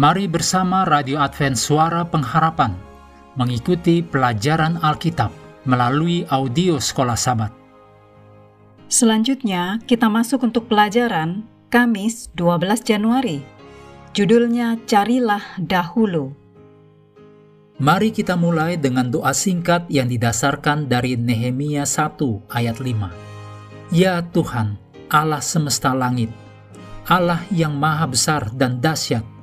Mari bersama Radio Advent Suara Pengharapan mengikuti pelajaran Alkitab melalui audio Sekolah Sabat. Selanjutnya, kita masuk untuk pelajaran Kamis 12 Januari. Judulnya Carilah Dahulu. Mari kita mulai dengan doa singkat yang didasarkan dari Nehemia 1 ayat 5. Ya Tuhan, Allah semesta langit, Allah yang maha besar dan dahsyat,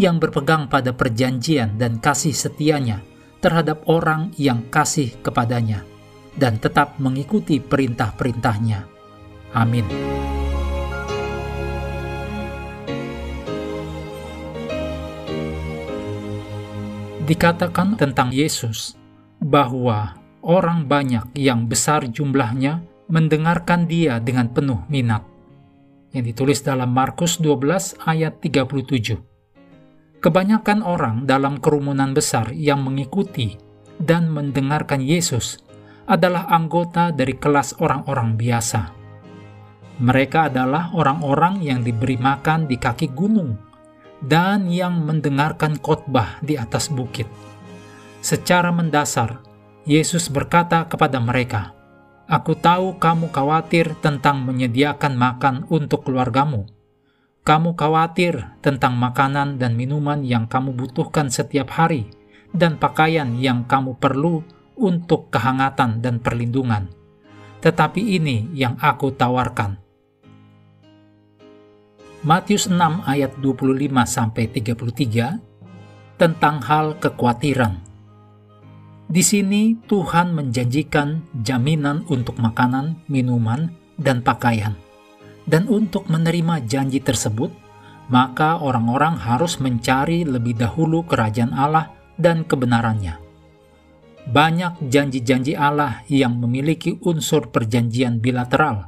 yang berpegang pada perjanjian dan kasih setianya terhadap orang yang kasih kepadanya dan tetap mengikuti perintah-perintahnya. Amin. Dikatakan tentang Yesus bahwa orang banyak yang besar jumlahnya mendengarkan dia dengan penuh minat. Yang ditulis dalam Markus 12 ayat 37. Kebanyakan orang dalam kerumunan besar yang mengikuti dan mendengarkan Yesus adalah anggota dari kelas orang-orang biasa. Mereka adalah orang-orang yang diberi makan di kaki gunung dan yang mendengarkan khotbah di atas bukit. Secara mendasar, Yesus berkata kepada mereka, "Aku tahu kamu khawatir tentang menyediakan makan untuk keluargamu." Kamu khawatir tentang makanan dan minuman yang kamu butuhkan setiap hari, dan pakaian yang kamu perlu untuk kehangatan dan perlindungan. Tetapi ini yang aku tawarkan. Matius 6 ayat 25 sampai 33 tentang hal kekhawatiran. Di sini Tuhan menjanjikan jaminan untuk makanan, minuman, dan pakaian dan untuk menerima janji tersebut, maka orang-orang harus mencari lebih dahulu kerajaan Allah dan kebenarannya. Banyak janji-janji Allah yang memiliki unsur perjanjian bilateral,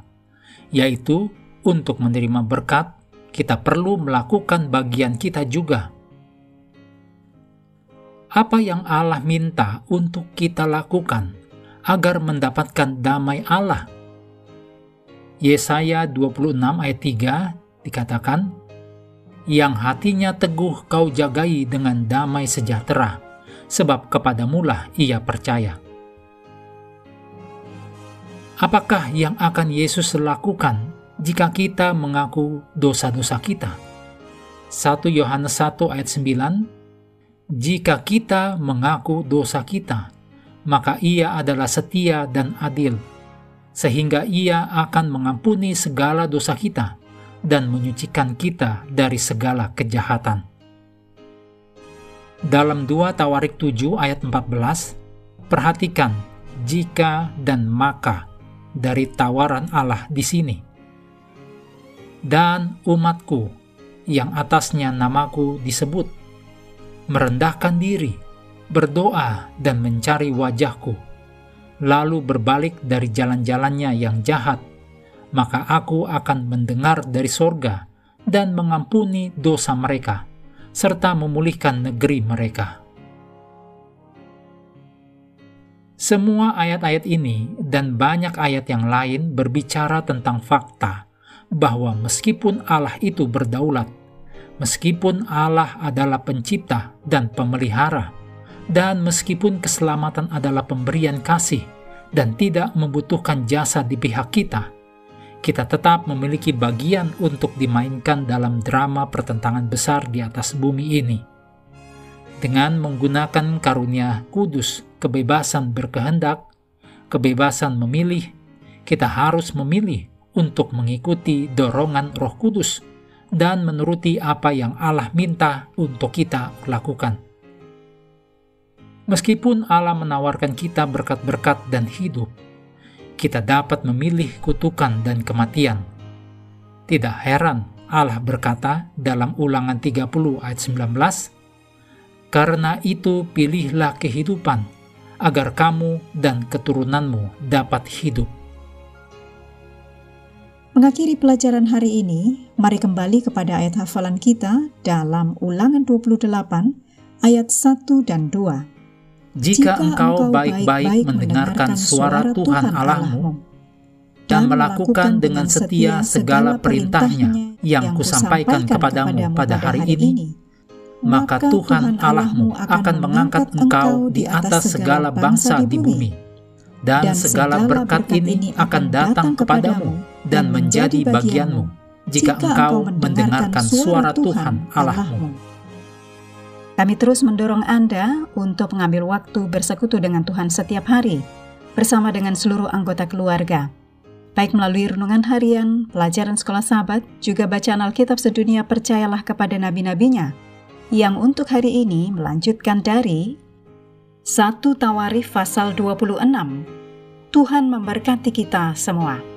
yaitu untuk menerima berkat, kita perlu melakukan bagian kita juga. Apa yang Allah minta untuk kita lakukan agar mendapatkan damai Allah Yesaya 26 ayat 3 dikatakan, Yang hatinya teguh kau jagai dengan damai sejahtera, sebab kepadamulah ia percaya. Apakah yang akan Yesus lakukan jika kita mengaku dosa-dosa kita? 1 Yohanes 1 ayat 9 Jika kita mengaku dosa kita, maka ia adalah setia dan adil sehingga ia akan mengampuni segala dosa kita dan menyucikan kita dari segala kejahatan. Dalam 2 Tawarik 7 ayat 14, perhatikan jika dan maka dari tawaran Allah di sini. Dan umatku yang atasnya namaku disebut, merendahkan diri, berdoa dan mencari wajahku, lalu berbalik dari jalan-jalannya yang jahat, maka aku akan mendengar dari sorga dan mengampuni dosa mereka, serta memulihkan negeri mereka. Semua ayat-ayat ini dan banyak ayat yang lain berbicara tentang fakta bahwa meskipun Allah itu berdaulat, meskipun Allah adalah pencipta dan pemelihara, dan meskipun keselamatan adalah pemberian kasih dan tidak membutuhkan jasa di pihak kita, kita tetap memiliki bagian untuk dimainkan dalam drama pertentangan besar di atas bumi ini. Dengan menggunakan karunia kudus, kebebasan berkehendak, kebebasan memilih, kita harus memilih untuk mengikuti dorongan Roh Kudus dan menuruti apa yang Allah minta untuk kita lakukan. Meskipun Allah menawarkan kita berkat-berkat dan hidup, kita dapat memilih kutukan dan kematian. Tidak heran Allah berkata dalam ulangan 30 ayat 19, Karena itu pilihlah kehidupan, agar kamu dan keturunanmu dapat hidup. Mengakhiri pelajaran hari ini, mari kembali kepada ayat hafalan kita dalam ulangan 28 ayat 1 dan 2. Jika engkau baik-baik mendengarkan suara Tuhan Allahmu dan melakukan dengan setia segala perintahnya yang kusampaikan kepadamu pada hari ini, maka Tuhan Allahmu akan mengangkat engkau di atas segala bangsa di bumi, dan segala berkat ini akan datang kepadamu dan menjadi bagianmu. jika engkau mendengarkan suara Tuhan Allahmu. Kami terus mendorong Anda untuk mengambil waktu bersekutu dengan Tuhan setiap hari, bersama dengan seluruh anggota keluarga, baik melalui renungan harian, pelajaran sekolah sahabat, juga bacaan Alkitab sedunia percayalah kepada nabi-nabinya, yang untuk hari ini melanjutkan dari 1 Tawarif pasal 26. Tuhan memberkati kita semua.